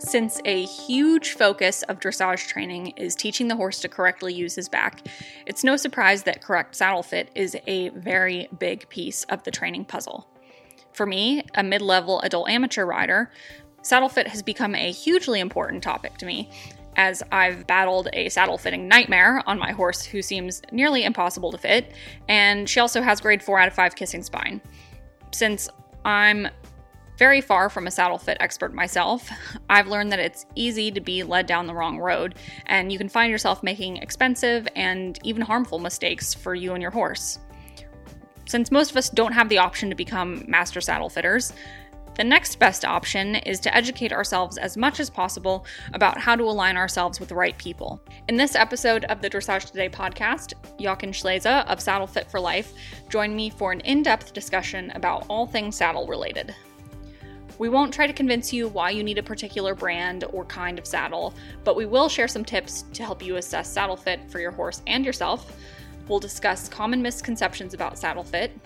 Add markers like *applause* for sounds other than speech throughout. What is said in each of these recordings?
Since a huge focus of dressage training is teaching the horse to correctly use his back, it's no surprise that correct saddle fit is a very big piece of the training puzzle. For me, a mid level adult amateur rider, saddle fit has become a hugely important topic to me, as I've battled a saddle fitting nightmare on my horse who seems nearly impossible to fit, and she also has grade 4 out of 5 kissing spine. Since I'm very far from a saddle fit expert myself, I've learned that it's easy to be led down the wrong road, and you can find yourself making expensive and even harmful mistakes for you and your horse. Since most of us don't have the option to become master saddle fitters, the next best option is to educate ourselves as much as possible about how to align ourselves with the right people. In this episode of the Dressage Today podcast, Jochen Schleese of Saddle Fit for Life joined me for an in depth discussion about all things saddle related. We won't try to convince you why you need a particular brand or kind of saddle, but we will share some tips to help you assess saddle fit for your horse and yourself. We'll discuss common misconceptions about saddle fit,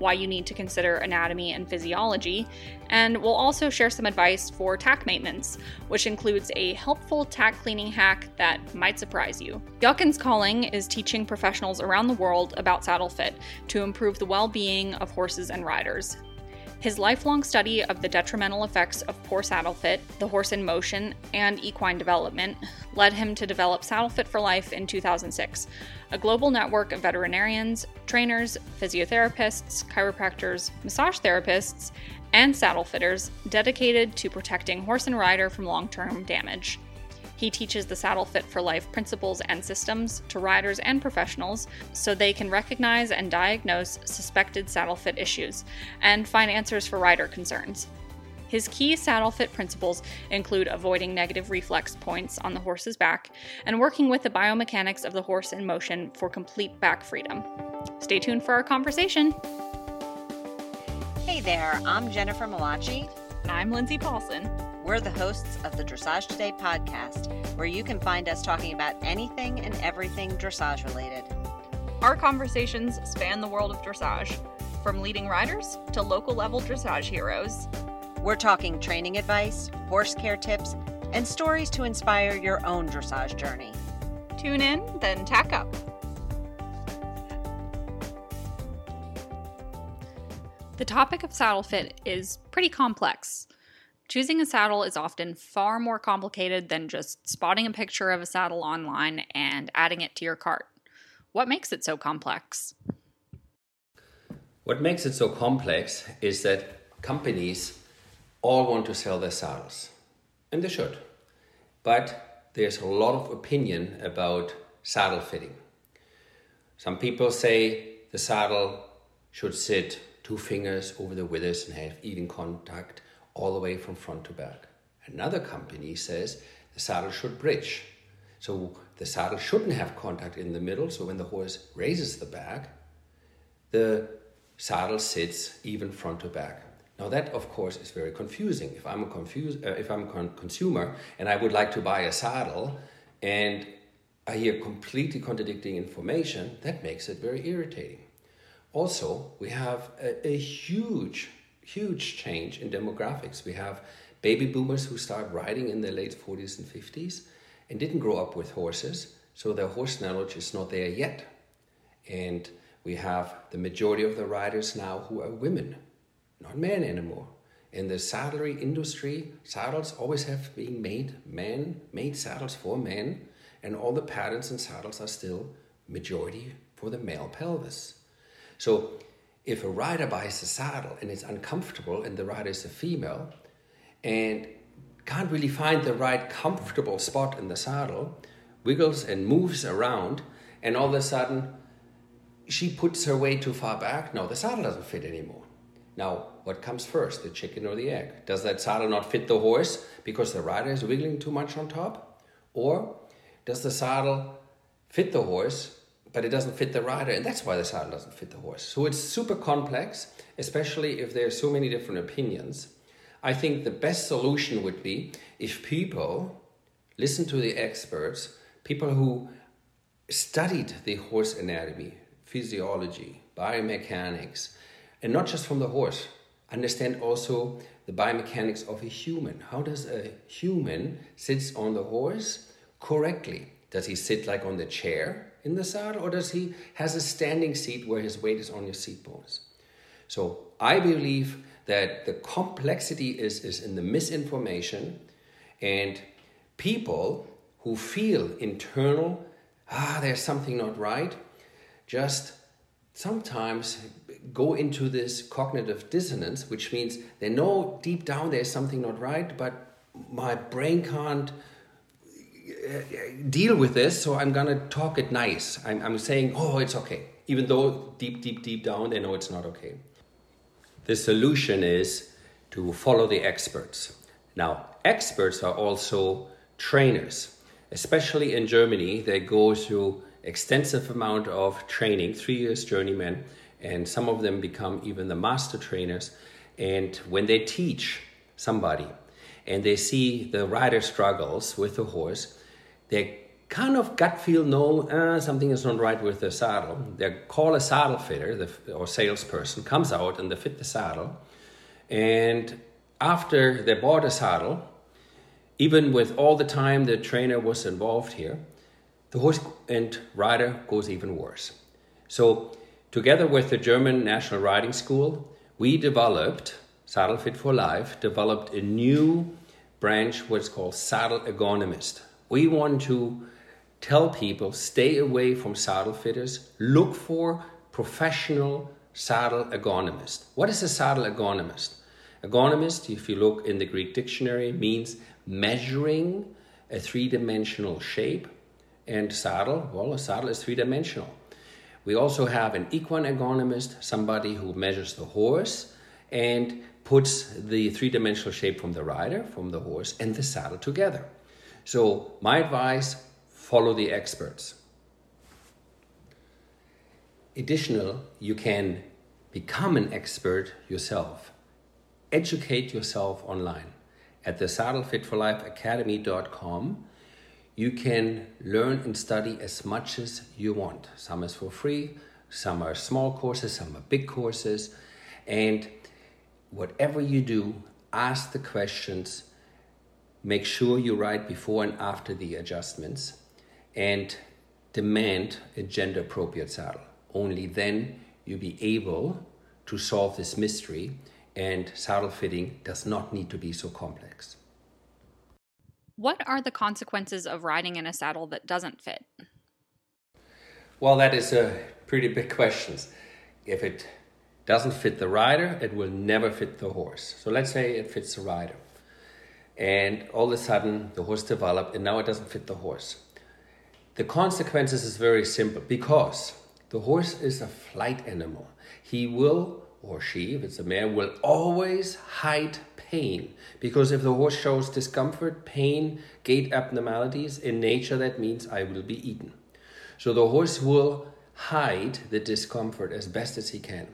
why you need to consider anatomy and physiology, and we'll also share some advice for tack maintenance, which includes a helpful tack cleaning hack that might surprise you. Jochen's calling is teaching professionals around the world about saddle fit to improve the well being of horses and riders. His lifelong study of the detrimental effects of poor saddle fit, the horse in motion, and equine development led him to develop Saddle Fit for Life in 2006, a global network of veterinarians, trainers, physiotherapists, chiropractors, massage therapists, and saddle fitters dedicated to protecting horse and rider from long term damage. He teaches the Saddle Fit for Life principles and systems to riders and professionals so they can recognize and diagnose suspected saddle fit issues and find answers for rider concerns. His key saddle fit principles include avoiding negative reflex points on the horse's back and working with the biomechanics of the horse in motion for complete back freedom. Stay tuned for our conversation. Hey there, I'm Jennifer Malachi. And I'm Lindsay Paulson. We're the hosts of the Dressage Today podcast, where you can find us talking about anything and everything dressage related. Our conversations span the world of dressage, from leading riders to local level dressage heroes. We're talking training advice, horse care tips, and stories to inspire your own dressage journey. Tune in, then tack up. The topic of saddle fit is pretty complex. Choosing a saddle is often far more complicated than just spotting a picture of a saddle online and adding it to your cart. What makes it so complex? What makes it so complex is that companies all want to sell their saddles, and they should. But there's a lot of opinion about saddle fitting. Some people say the saddle should sit two fingers over the withers and have even contact all the way from front to back. Another company says the saddle should bridge. So the saddle shouldn't have contact in the middle, so when the horse raises the back, the saddle sits even front to back. Now that, of course, is very confusing. If I'm a uh, if I'm a con- consumer and I would like to buy a saddle, and I hear completely contradicting information, that makes it very irritating. Also, we have a, a huge huge change in demographics. We have baby boomers who start riding in their late 40s and 50s and didn't grow up with horses, so their horse knowledge is not there yet. And we have the majority of the riders now who are women, not men anymore. In the saddlery industry, saddles always have been made men, made saddles for men, and all the patterns and saddles are still majority for the male pelvis. So if a rider buys a saddle and it's uncomfortable and the rider is a female and can't really find the right comfortable spot in the saddle, wiggles and moves around, and all of a sudden she puts her weight too far back. No, the saddle doesn't fit anymore. Now, what comes first, the chicken or the egg? Does that saddle not fit the horse because the rider is wiggling too much on top? Or does the saddle fit the horse but it doesn't fit the rider, and that's why the saddle doesn't fit the horse. So it's super complex, especially if there are so many different opinions. I think the best solution would be if people listen to the experts, people who studied the horse anatomy, physiology, biomechanics, and not just from the horse. understand also the biomechanics of a human. How does a human sits on the horse correctly? Does he sit like on the chair in the saddle, or does he has a standing seat where his weight is on your seat bones? So I believe that the complexity is, is in the misinformation and people who feel internal, ah, there's something not right, just sometimes go into this cognitive dissonance, which means they know deep down there's something not right, but my brain can't deal with this, so I'm gonna talk it nice. I'm, I'm saying, oh, it's okay, even though deep, deep, deep down they know it's not okay. The solution is to follow the experts. Now, experts are also trainers, especially in Germany. They go through extensive amount of training, three years journeyman, and some of them become even the master trainers. And when they teach somebody and they see the rider struggles with the horse, they kind of gut feel know uh, something is not right with the saddle. They call a saddle fitter the, or salesperson, comes out and they fit the saddle. And after they bought a saddle, even with all the time the trainer was involved here, the horse and rider goes even worse. So, together with the German National Riding School, we developed, Saddle Fit for Life, developed a new branch, what's called Saddle Ergonomist. We want to tell people stay away from saddle fitters, look for professional saddle ergonomist. What is a saddle ergonomist? Ergonomist, if you look in the Greek dictionary, means measuring a three dimensional shape. And saddle, well, a saddle is three dimensional. We also have an equine ergonomist, somebody who measures the horse and puts the three dimensional shape from the rider, from the horse, and the saddle together. So, my advice follow the experts. Additional, you can become an expert yourself. Educate yourself online. At the saddlefitforlifeacademy.com, you can learn and study as much as you want. Some is for free, some are small courses, some are big courses. And whatever you do, ask the questions. Make sure you write before and after the adjustments and demand a gender appropriate saddle. Only then you'll be able to solve this mystery, and saddle fitting does not need to be so complex. What are the consequences of riding in a saddle that doesn't fit? Well, that is a pretty big question. If it doesn't fit the rider, it will never fit the horse. So let's say it fits the rider. And all of a sudden, the horse developed, and now it doesn't fit the horse. The consequences is very simple because the horse is a flight animal. He will, or she, if it's a male, will always hide pain. Because if the horse shows discomfort, pain, gait abnormalities, in nature that means I will be eaten. So the horse will hide the discomfort as best as he can.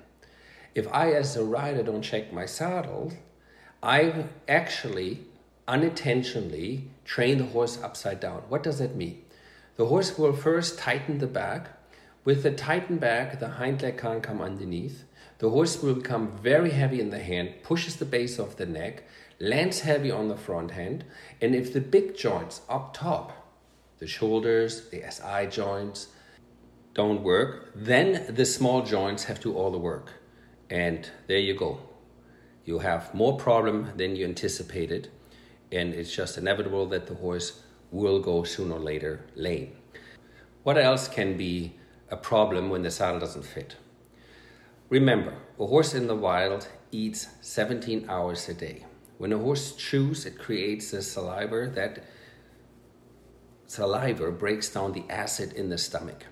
If I, as a rider, don't check my saddle, I actually unintentionally train the horse upside down. What does that mean? The horse will first tighten the back. With the tightened back, the hind leg can't come underneath. The horse will become very heavy in the hand, pushes the base of the neck, lands heavy on the front hand, and if the big joints up top, the shoulders, the SI joints, don't work, then the small joints have to do all the work. And there you go. You have more problem than you anticipated, and it's just inevitable that the horse will go sooner or later lame. What else can be a problem when the saddle doesn't fit? Remember, a horse in the wild eats 17 hours a day. When a horse chews, it creates a saliva that saliva breaks down the acid in the stomach.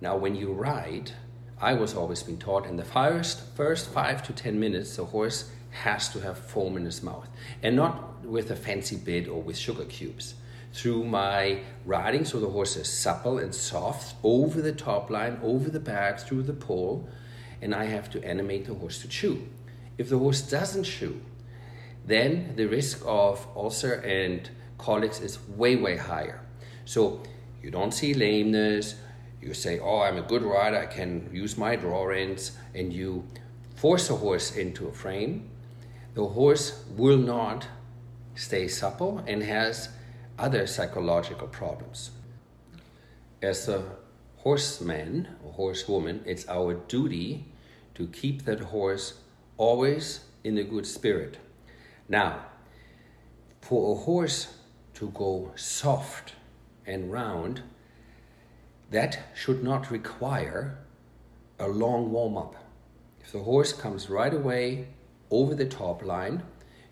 Now, when you ride, I was always being taught in the first, first five to 10 minutes, the horse has to have foam in his mouth and not with a fancy bit or with sugar cubes through my riding, so the horse is supple and soft over the top line, over the back, through the pole, and I have to animate the horse to chew. If the horse doesn't chew, then the risk of ulcer and colics is way, way higher. So you don't see lameness, you say, Oh, I'm a good rider, I can use my draw reins, and you force a horse into a frame, the horse will not stay supple and has other psychological problems. As a horseman or horsewoman, it's our duty to keep that horse always in a good spirit. Now, for a horse to go soft and round, that should not require a long warm up. If the horse comes right away over the top line,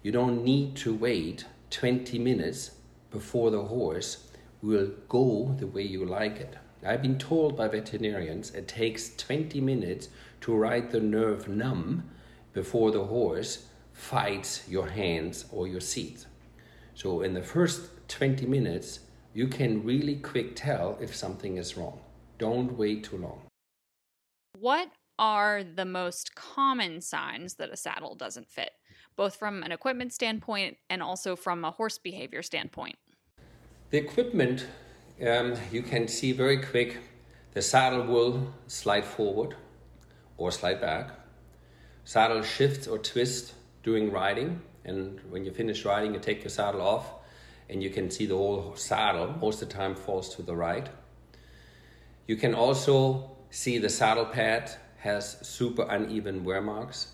you don't need to wait 20 minutes before the horse will go the way you like it. I've been told by veterinarians it takes 20 minutes to ride the nerve numb before the horse fights your hands or your seat. So in the first 20 minutes, you can really quick tell if something is wrong. Don't wait too long. What are the most common signs that a saddle doesn't fit, both from an equipment standpoint and also from a horse behavior standpoint? The equipment, um, you can see very quick the saddle will slide forward or slide back. Saddle shifts or twists during riding, and when you finish riding, you take your saddle off, and you can see the whole saddle most of the time falls to the right. You can also see the saddle pad has super uneven wear marks,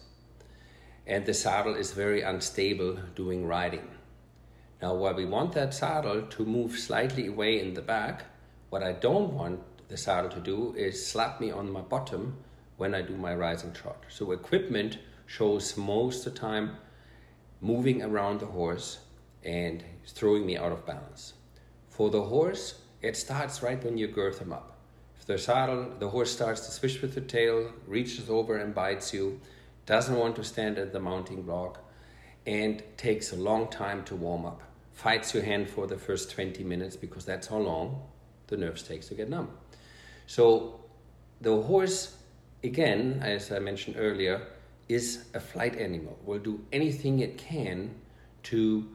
and the saddle is very unstable during riding. Now, while we want that saddle to move slightly away in the back, what I don't want the saddle to do is slap me on my bottom when I do my rising trot. So equipment shows most of the time moving around the horse and throwing me out of balance. For the horse, it starts right when you girth him up. The saddle, the horse starts to swish with the tail, reaches over and bites you, doesn't want to stand at the mounting block, and takes a long time to warm up. Fights your hand for the first 20 minutes because that's how long the nerves takes to get numb. So the horse again, as I mentioned earlier, is a flight animal, will do anything it can to,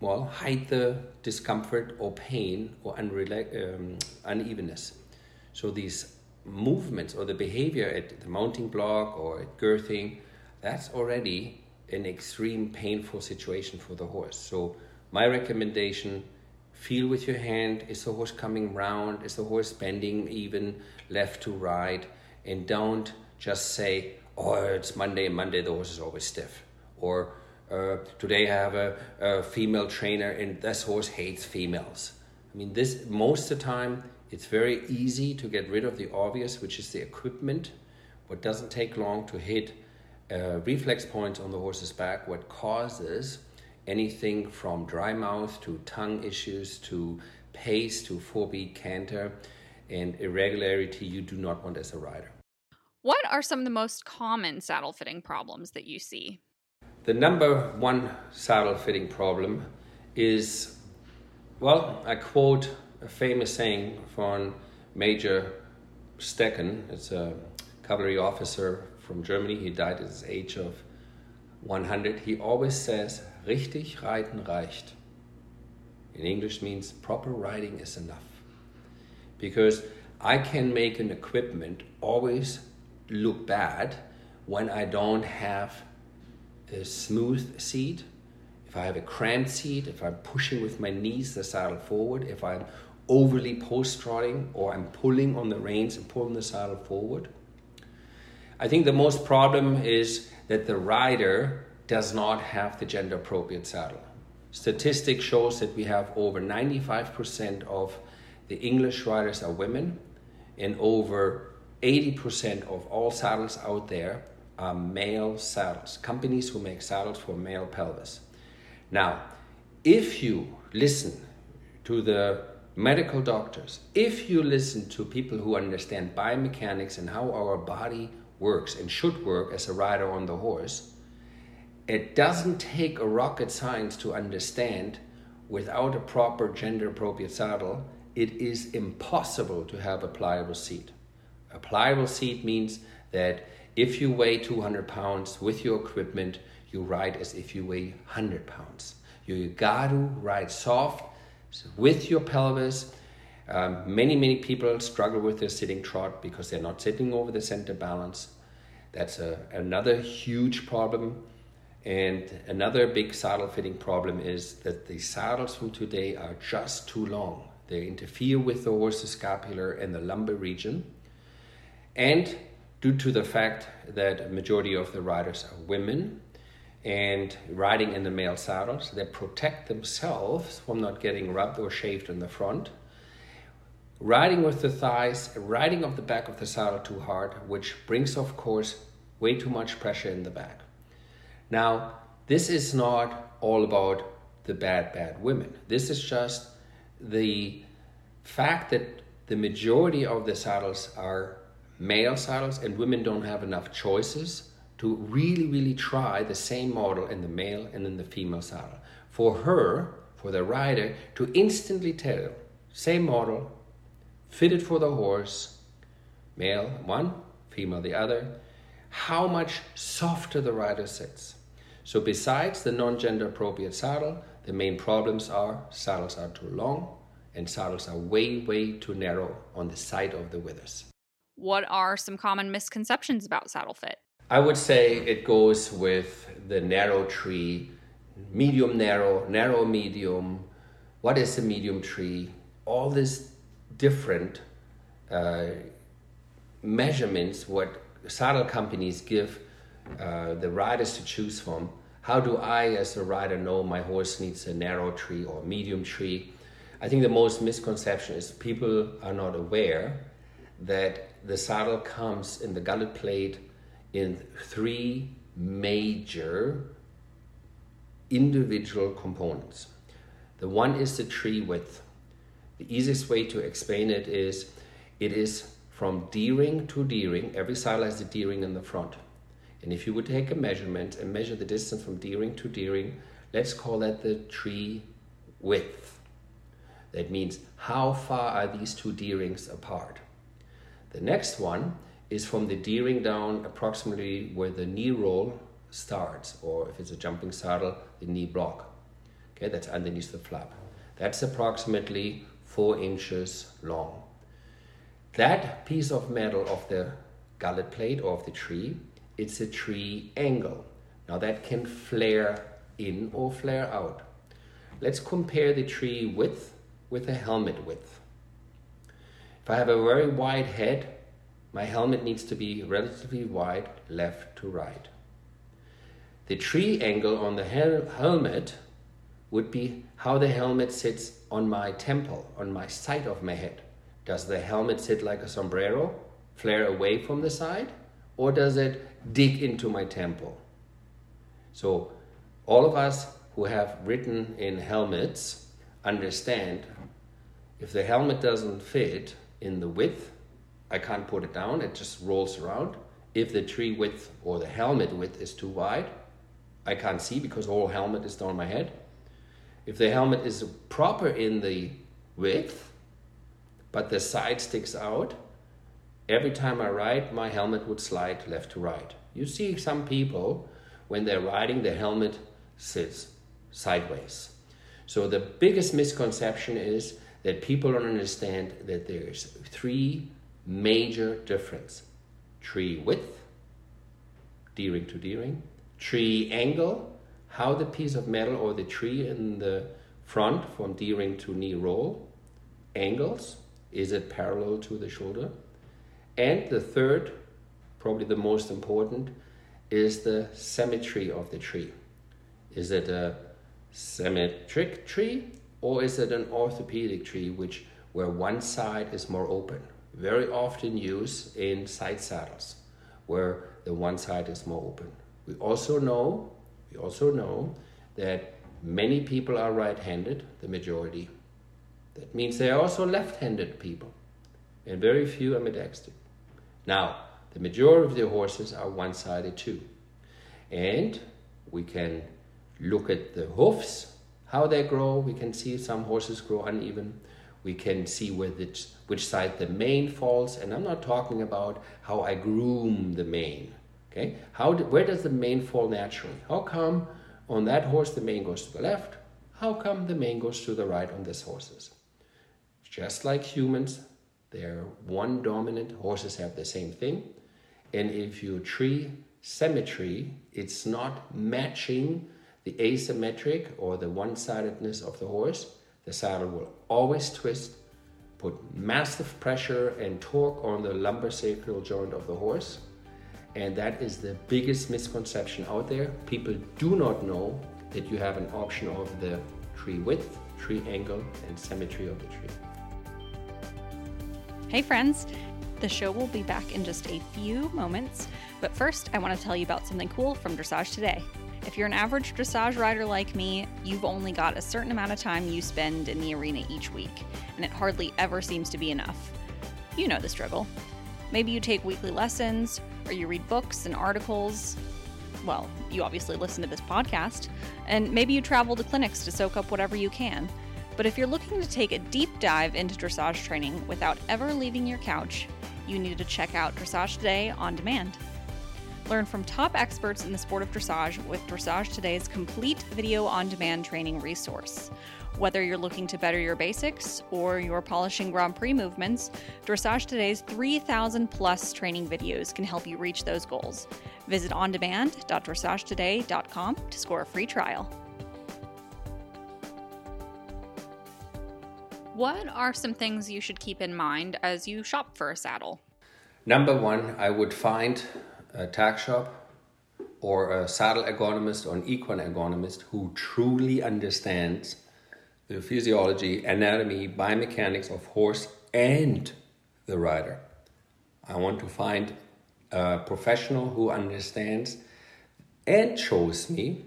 well, hide the discomfort or pain or unrela- um, unevenness. So these movements or the behavior at the mounting block or at girthing, that's already an extreme painful situation for the horse. So my recommendation feel with your hand is the horse coming round is the horse bending even left to right and don't just say, oh, it's Monday Monday the horse is always stiff. Or uh, today I have a, a, female trainer and this horse hates females. I mean, this most of the time it's very easy to get rid of the obvious, which is the equipment. What doesn't take long to hit uh, reflex points on the horse's back, what causes anything from dry mouth to tongue issues to pace to four beat canter and irregularity you do not want as a rider. What are some of the most common saddle fitting problems that you see? The number one saddle fitting problem is, well, I quote a famous saying from Major Stecken. It's a cavalry officer from Germany. He died at the age of 100. He always says, richtig reiten reicht. In English means proper riding is enough. Because I can make an equipment always look bad when I don't have a smooth seat, if I have a cramped seat, if I'm pushing with my knees the saddle forward, if I'm overly post trotting or I'm pulling on the reins and pulling the saddle forward. I think the most problem is that the rider does not have the gender appropriate saddle. Statistics shows that we have over 95% of the English riders are women and over 80% of all saddles out there are male saddles, companies who make saddles for male pelvis. Now, if you listen to the medical doctors, if you listen to people who understand biomechanics and how our body works and should work as a rider on the horse, it doesn't take a rocket science to understand without a proper gender appropriate saddle, it is impossible to have a pliable seat. A pliable seat means that if you weigh 200 pounds with your equipment, you ride as if you weigh 100 pounds. You got to ride soft with your pelvis. Um, many, many people struggle with their sitting trot because they're not sitting over the center balance. That's a, another huge problem. And another big saddle fitting problem is that the saddles from today are just too long. They interfere with the horse's scapular and the lumbar region. And due to the fact that a majority of the riders are women and riding in the male saddles, they protect themselves from not getting rubbed or shaved in the front. Riding with the thighs, riding off the back of the saddle too hard, which brings, of course, way too much pressure in the back. Now, this is not all about the bad, bad women. This is just the fact that the majority of the saddles are male saddles and women don't have enough choices to really, really try the same model in the male and in the female saddle. For her, for the rider, to instantly tell, same model, fitted for the horse, male one, female the other, how much softer the rider sits. So besides the non-gender appropriate saddle, the main problems are saddles are too long and saddles are way, way too narrow on the side of the withers. What are some common misconceptions about saddle fit? I would say it goes with the narrow tree, medium narrow, narrow medium. What is a medium tree? All these different uh, measurements, what saddle companies give uh, the riders to choose from. How do I, as a rider, know my horse needs a narrow tree or medium tree? I think the most misconception is people are not aware that the saddle comes in the gullet plate in three major individual components. The one is the tree width. The easiest way to explain it is it is from D-ring to D-ring. Every saddle has a D-ring in the front. And if you would take a measurement and measure the distance from D-ring to D-ring, let's call that the tree width. That means how far are these two D-rings apart? The next one is from the D-ring down approximately where the knee roll starts, or if it's a jumping saddle, the knee block. Okay, that's underneath the flap. That's approximately four inches long. That piece of metal of the gullet plate or of the tree, it's a tree angle. Now that can flare in or flare out. Let's compare the tree width with a helmet width. If I have a very wide head, my helmet needs to be relatively wide left to right. The tree angle on the hel helmet would be how the helmet sits on my temple, on my side of my head. Does the helmet sit like a sombrero, flare away from the side, or does it dig into my temple? So, all of us who have ridden in helmets understand if the helmet doesn't fit in the width, I can't put it down, it just rolls around. If the tree width or the helmet width is too wide, I can't see because the whole helmet is down my head. If the helmet is proper in the width, but the side sticks out, every time I ride, my helmet would slide left to right. You see some people, when they're riding, the helmet sits sideways. So the biggest misconception is that people don't understand that there's three major difference. Tree width, D-ring to D-ring, tree angle, how the piece of metal or the tree in the front from D-ring to knee roll, angles, is it parallel to the shoulder? And the third, probably the most important, is the symmetry of the tree. Is it a symmetric tree or is it an orthopedic tree which where one side is more open? Very often used in side saddles where the one side is more open. We also know, we also know that many people are right-handed, the majority. That means they are also left-handed people, and very few ambidextric. Now, the majority of the horses are one-sided too. And we can look at the hoofs, how they grow. We can see some horses grow uneven. We can see which, which side the mane falls. And I'm not talking about how I groom the mane. Okay, how do, where does the mane fall naturally? How come on that horse the mane goes to the left? How come the mane goes to the right on this horse's? Just like humans, they're one dominant, horses have the same thing. and if you tree symmetry, it's not matching the asymmetric or the one-sidedness of the horse, the saddle will always twist, put massive pressure and torque on the lumbar sacral joint of the horse. And that is the biggest misconception out there. People do not know that you have an option of the tree width, tree angle, and symmetry of the tree. Hey, friends. The show will be back in just a few moments, but first, I want to tell you about something cool from Dressage Today. If you're an average dressage rider like me, you've only got a certain amount of time you spend in the arena each week, and it hardly ever seems to be enough. You know the struggle. Maybe you take weekly lessons, or you read books and articles. Well, you obviously listen to this podcast, and maybe you travel to clinics to soak up whatever you can. But if you're looking to take a deep dive into dressage training without ever leaving your couch, you need to check out Dressage Today on demand. Learn from top experts in the sport of dressage with Dressage Today's complete video on demand training resource. Whether you're looking to better your basics or you're polishing Grand Prix movements, Dressage Today's 3,000 plus training videos can help you reach those goals. Visit ondemand.dressagetoday.com to score a free trial. What are some things you should keep in mind as you shop for a saddle? Number one, I would find a tack shop or a saddle ergonomist or an equine ergonomist who truly understands the physiology, anatomy, biomechanics of horse and the rider. I want to find a professional who understands and shows me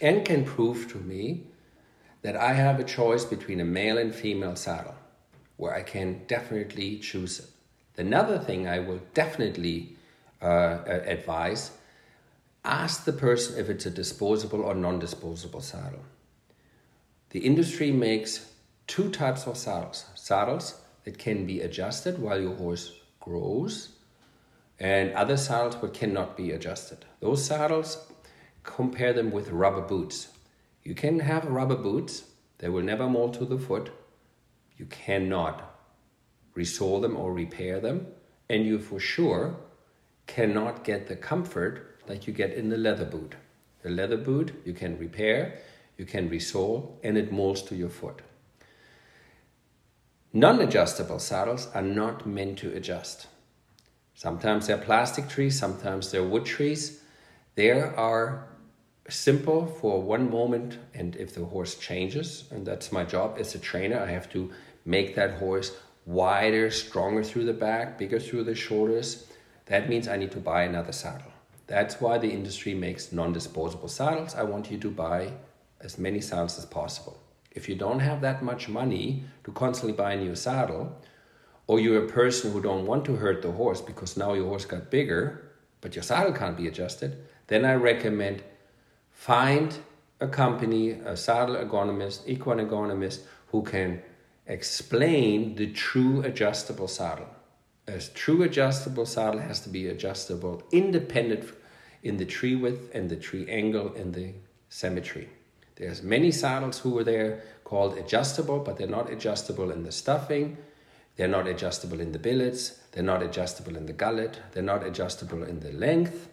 and can prove to me that I have a choice between a male and female saddle where I can definitely choose it. Another thing I will definitely uh, advise ask the person if it's a disposable or non disposable saddle. The industry makes two types of saddles saddles that can be adjusted while your horse grows, and other saddles that cannot be adjusted. Those saddles, compare them with rubber boots. You can have rubber boots, they will never mold to the foot. You cannot resole them or repair them, and you for sure cannot get the comfort that you get in the leather boot. The leather boot you can repair, you can resole, and it molds to your foot. Non adjustable saddles are not meant to adjust. Sometimes they're plastic trees, sometimes they're wood trees. There are simple for one moment and if the horse changes and that's my job as a trainer i have to make that horse wider stronger through the back bigger through the shoulders that means i need to buy another saddle. That's why the industry makes non-disposable saddles. I want you to buy as many saddles as possible. If you don't have that much money to constantly buy a new saddle or you're a person who don't want to hurt the horse because now your horse got bigger but your saddle can't be adjusted then i recommend find a company, a saddle ergonomist, equine ergonomist who can explain the true adjustable saddle. A true adjustable saddle has to be adjustable independent in the tree width and the tree angle and the symmetry. There's many saddles who are there called adjustable, but they're not adjustable in the stuffing, they're not adjustable in the billets, they're not adjustable in the gullet, they're not adjustable in the length,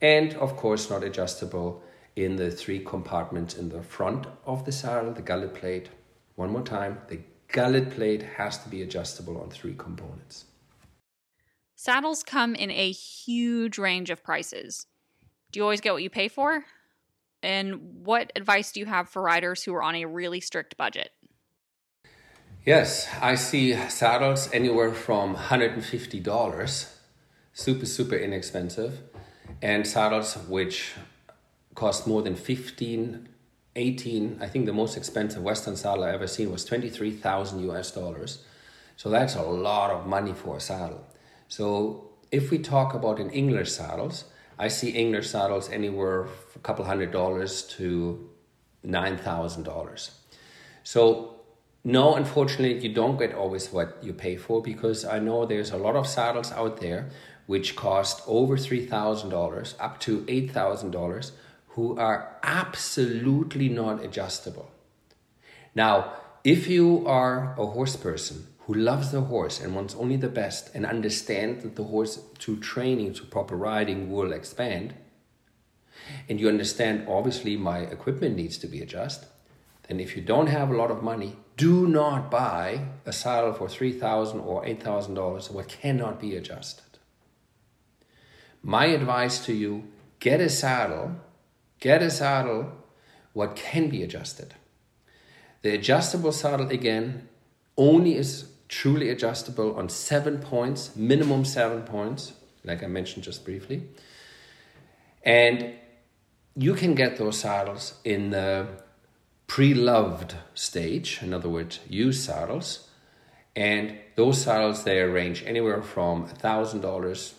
and of course not adjustable in the three compartments in the front of the saddle, the gullet plate. One more time, the gullet plate has to be adjustable on three components. Saddles come in a huge range of prices. Do you always get what you pay for? And what advice do you have for riders who are on a really strict budget? Yes, I see saddles anywhere from $150, super, super inexpensive, and saddles which cost more than 15, 18. I think the most expensive Western saddle I ever seen was 23,000 US dollars. So that's a lot of money for a saddle. So if we talk about in English saddles, I see English saddles anywhere a couple hundred dollars to $9,000. So no, unfortunately, you don't get always what you pay for because I know there's a lot of saddles out there which cost over $3,000 up to $8,000 who are absolutely not adjustable. Now, if you are a horse person who loves the horse and wants only the best and understands that the horse through training, through proper riding, will expand, and you understand obviously my equipment needs to be adjusted, then if you don't have a lot of money, do not buy a saddle for $3,000 or $8,000 what cannot be adjusted. My advice to you get a saddle, get a saddle what can be adjusted. The adjustable saddle again only is truly adjustable on seven points, minimum seven points, like I mentioned just briefly. And you can get those saddles in the pre-loved stage, in other words, used saddles. And those saddles they range anywhere from thousand dollars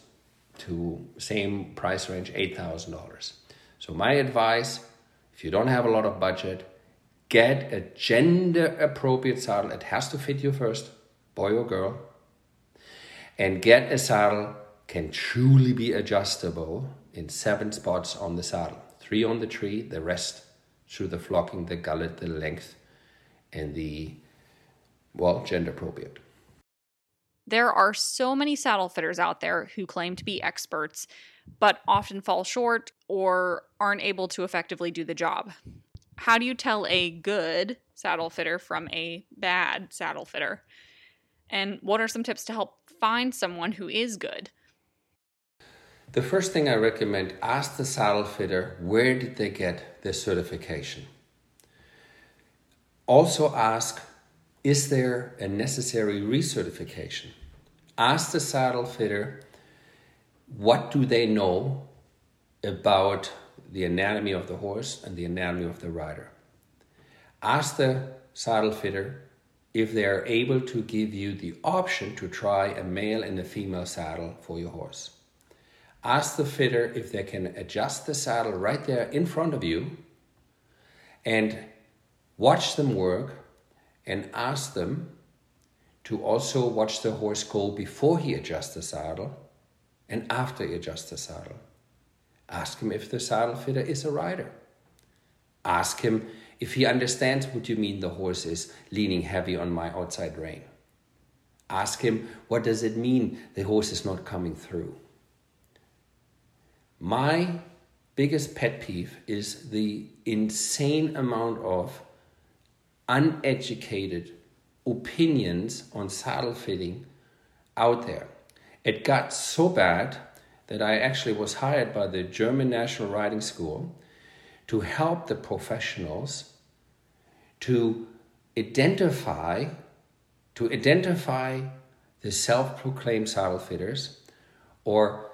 to same price range eight thousand dollars. So my advice, if you don't have a lot of budget, get a gender appropriate saddle. It has to fit you first, boy or girl. And get a saddle can truly be adjustable in seven spots on the saddle three on the tree, the rest through the flocking, the gullet, the length, and the, well, gender appropriate. There are so many saddle fitters out there who claim to be experts, but often fall short or aren't able to effectively do the job. How do you tell a good saddle fitter from a bad saddle fitter? And what are some tips to help find someone who is good? The first thing I recommend ask the saddle fitter where did they get their certification. Also ask is there a necessary recertification? Ask the saddle fitter what do they know about the anatomy of the horse and the anatomy of the rider. Ask the saddle fitter if they are able to give you the option to try a male and a female saddle for your horse. Ask the fitter if they can adjust the saddle right there in front of you and watch them work and ask them to also watch the horse go before he adjusts the saddle and after he adjusts the saddle. Ask him if the saddle fitter is a rider. Ask him if he understands what you mean the horse is leaning heavy on my outside rein. Ask him what does it mean the horse is not coming through. My biggest pet peeve is the insane amount of uneducated opinions on saddle fitting out there. It got so bad that I actually was hired by the German National Riding School to help the professionals to identify to identify the self-proclaimed saddle fitters or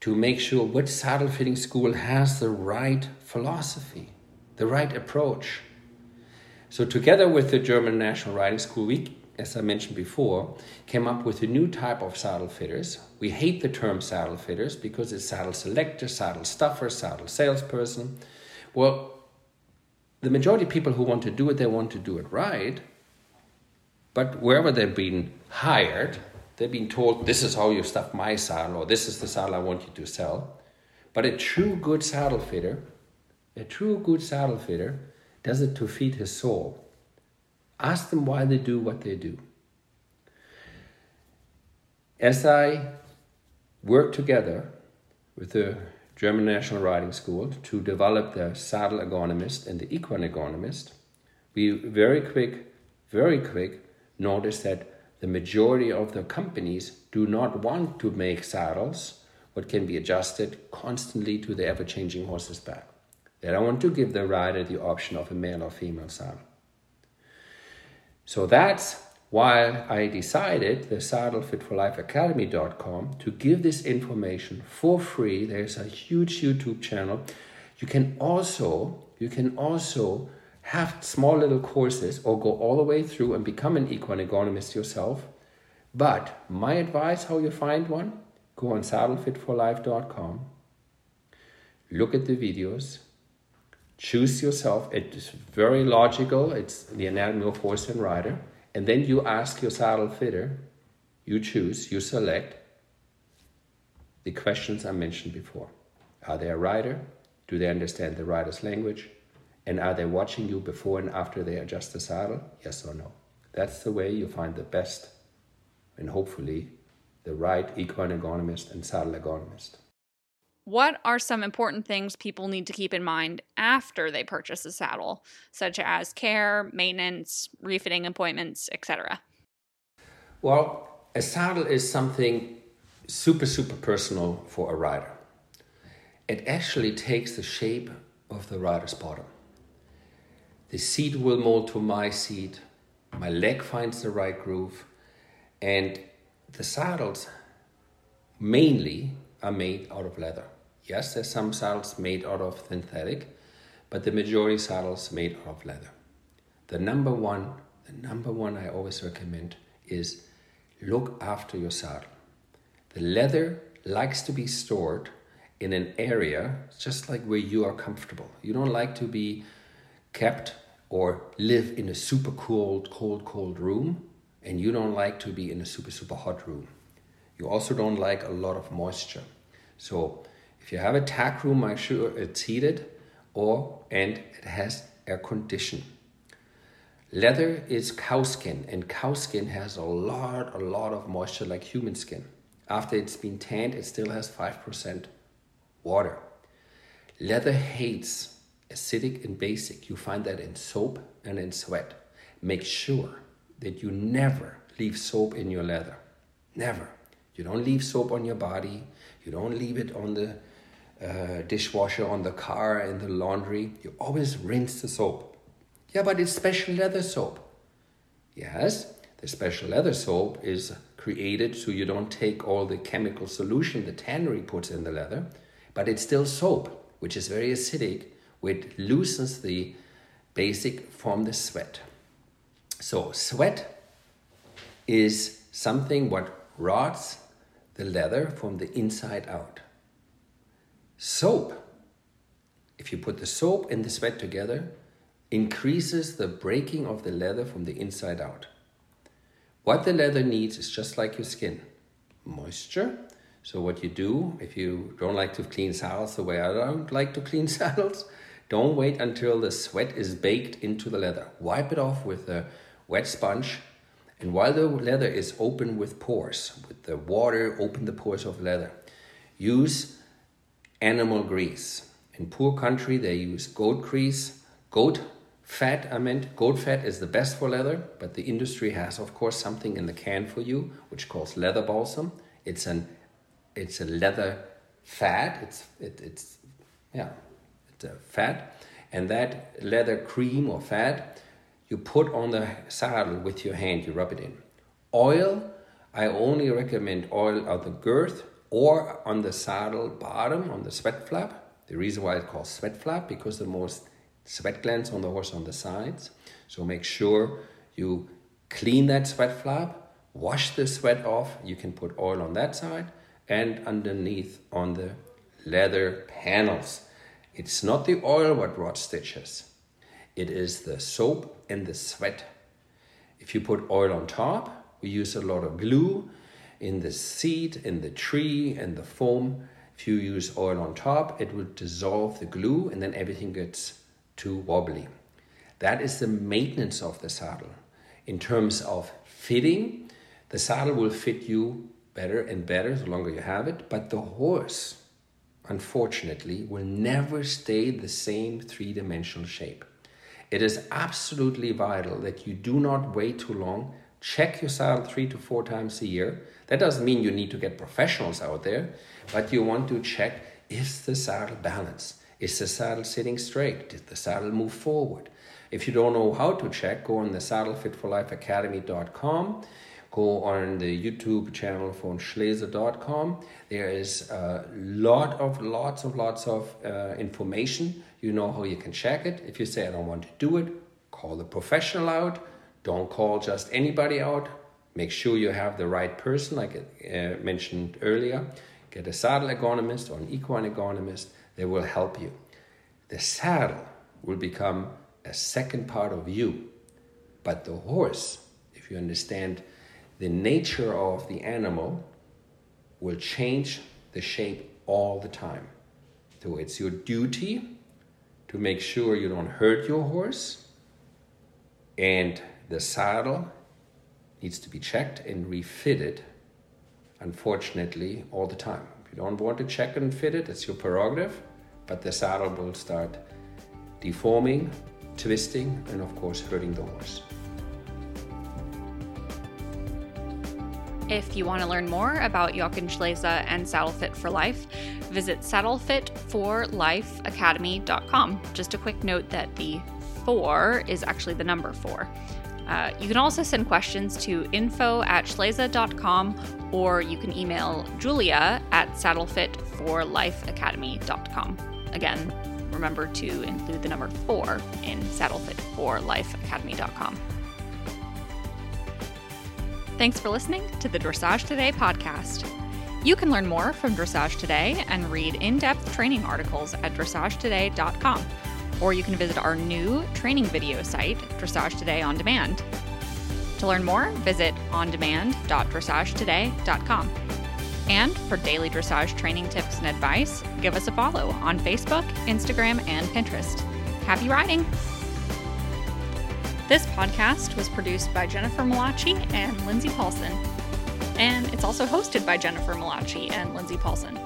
to make sure which saddle fitting school has the right philosophy, the right approach. So, together with the German National Riding School, we, as I mentioned before, came up with a new type of saddle fitters. We hate the term saddle fitters because it's saddle selector, saddle stuffer, saddle salesperson. Well, the majority of people who want to do it, they want to do it right. But wherever they've been hired, They've been told, this is how you stuff my saddle, or this is the saddle I want you to sell. But a true good saddle fitter, a true good saddle fitter, does it to feed his soul. Ask them why they do what they do. As I work together with the German National Riding School to develop the saddle ergonomist and the equine ergonomist, we very quick, very quick noticed that the majority of the companies do not want to make saddles what can be adjusted constantly to the ever changing horse's back. They don't want to give the rider the option of a male or female saddle. So that's why I decided the saddlefitforlifeacademy.com to give this information for free. There's a huge YouTube channel. You can also you can also have small little courses or go all the way through and become an equine ergonomist yourself. But my advice how you find one, go on saddlefitforlife.com, look at the videos, choose yourself. It's very logical. It's the anatomy of horse and rider. And then you ask your saddle fitter, you choose, you select the questions I mentioned before. Are they a rider? Do they understand the rider's language? And are they watching you before and after they adjust the saddle? Yes or no? That's the way you find the best and hopefully the right equine ergonomist and saddle ergonomist. What are some important things people need to keep in mind after they purchase a saddle, such as care, maintenance, refitting appointments, etc.? Well, a saddle is something super, super personal for a rider. It actually takes the shape of the rider's bottom. The seat will mold to my seat, my leg finds the right groove, and the saddles mainly are made out of leather. Yes, there's some saddles made out of synthetic, but the majority saddles made out of leather. The number one, the number one I always recommend is look after your saddle. The leather likes to be stored in an area just like where you are comfortable. You don't like to be kept or live in a super cold, cold, cold room, and you don't like to be in a super, super hot room. You also don't like a lot of moisture. So if you have a tack room, make sure it's heated or and it has air condition. Leather is cow skin, and cow skin has a lot, a lot of moisture like human skin. After it's been tanned, it still has 5% water. Leather hates acidic and basic. You find that in soap and in sweat. Make sure that you never leave soap in your leather. Never. You don't leave soap on your body. You don't leave it on the dishwasher, on the car, in the laundry. You always rinse the soap. Yeah, but it's special leather soap. Yes, the special leather soap is created so you don't take all the chemical solution the tannery puts in the leather, but it's still soap, which is very acidic, which loosens the basic from the sweat. So sweat is something what rots the leather from the inside out. Soap, if you put the soap and the sweat together, increases the breaking of the leather from the inside out. What the leather needs is just like your skin moisture. So, what you do if you don't like to clean saddles the way I don't like to clean *laughs* saddles, don't wait until the sweat is baked into the leather. Wipe it off with a wet sponge. And while the leather is open with pores, with the water, open the pores of leather. Use animal grease. In poor country, they use goat grease, goat fat. I meant goat fat is the best for leather, but the industry has, of course, something in the can for you, which calls leather balsam. It's an it's a leather fat. It's it, it's yeah, it's a fat, and that leather cream or fat you put on the saddle with your hand. You rub it in. Oil. I only recommend oil of the girth or on the saddle bottom on the sweat flap. The reason why it's called sweat flap because the most sweat glands on the horse on the sides. So make sure you clean that sweat flap, wash the sweat off. You can put oil on that side and underneath on the leather panels. It's not the oil what rot stitches. It is the soap and the sweat. If you put oil on top, we use a lot of glue in the seat, in the tree, and the foam. If you use oil on top, it will dissolve the glue and then everything gets too wobbly. That is the maintenance of the saddle. In terms of fitting, the saddle will fit you better and better the longer you have it, but the horse, unfortunately, will never stay the same three dimensional shape. It is absolutely vital that you do not wait too long. Check your saddle three to four times a year. That doesn't mean you need to get professionals out there, but you want to check is the saddle balanced? Is the saddle sitting straight? Did the saddle move forward? If you don't know how to check, go on the saddlefitforlifeacademy.com. Go on the YouTube channel from Schleese.com. There is a lot of lots of lots of uh, information. You know how you can check it. If you say I don't want to do it, call the professional out. Don't call just anybody out. Make sure you have the right person, like I uh, mentioned earlier. Get a saddle ergonomist or an equine ergonomist they will help you. The saddle will become a second part of you. But the horse, if you understand the nature of the animal, will change the shape all the time. So it's your duty to make sure you don't hurt your horse, and the saddle needs to be checked and refitted, unfortunately, all the time. If you don't want to check and fit it, it's your prerogative, but the saddle will start deforming, twisting, and of course, hurting the horse. If you want to learn more about Jochen Schleese and SaddleFit for Life, visit saddlefitforlifeacademy.com. Just a quick note that the four is actually the number four. Uh, you can also send questions to info at schleese.com or you can email julia at saddlefitforlifeacademy.com. Again, remember to include the number four in saddlefitforlifeacademy.com. Thanks for listening to the Dressage Today podcast. You can learn more from Dressage Today and read in depth training articles at dressagetoday.com, or you can visit our new training video site, Dressage Today On Demand. To learn more, visit ondemand.dressagetoday.com. And for daily dressage training tips and advice, give us a follow on Facebook, Instagram, and Pinterest. Happy riding! This podcast was produced by Jennifer Malachi and Lindsay Paulson. And it's also hosted by Jennifer Malachi and Lindsay Paulson.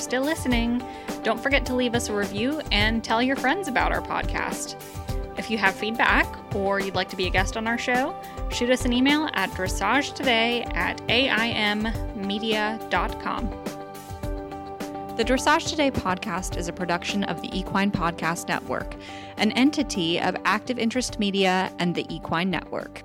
Still listening, don't forget to leave us a review and tell your friends about our podcast. If you have feedback or you'd like to be a guest on our show, shoot us an email at dressagetoday at aimmedia.com. The Dressage Today podcast is a production of the Equine Podcast Network, an entity of Active Interest Media and the Equine Network.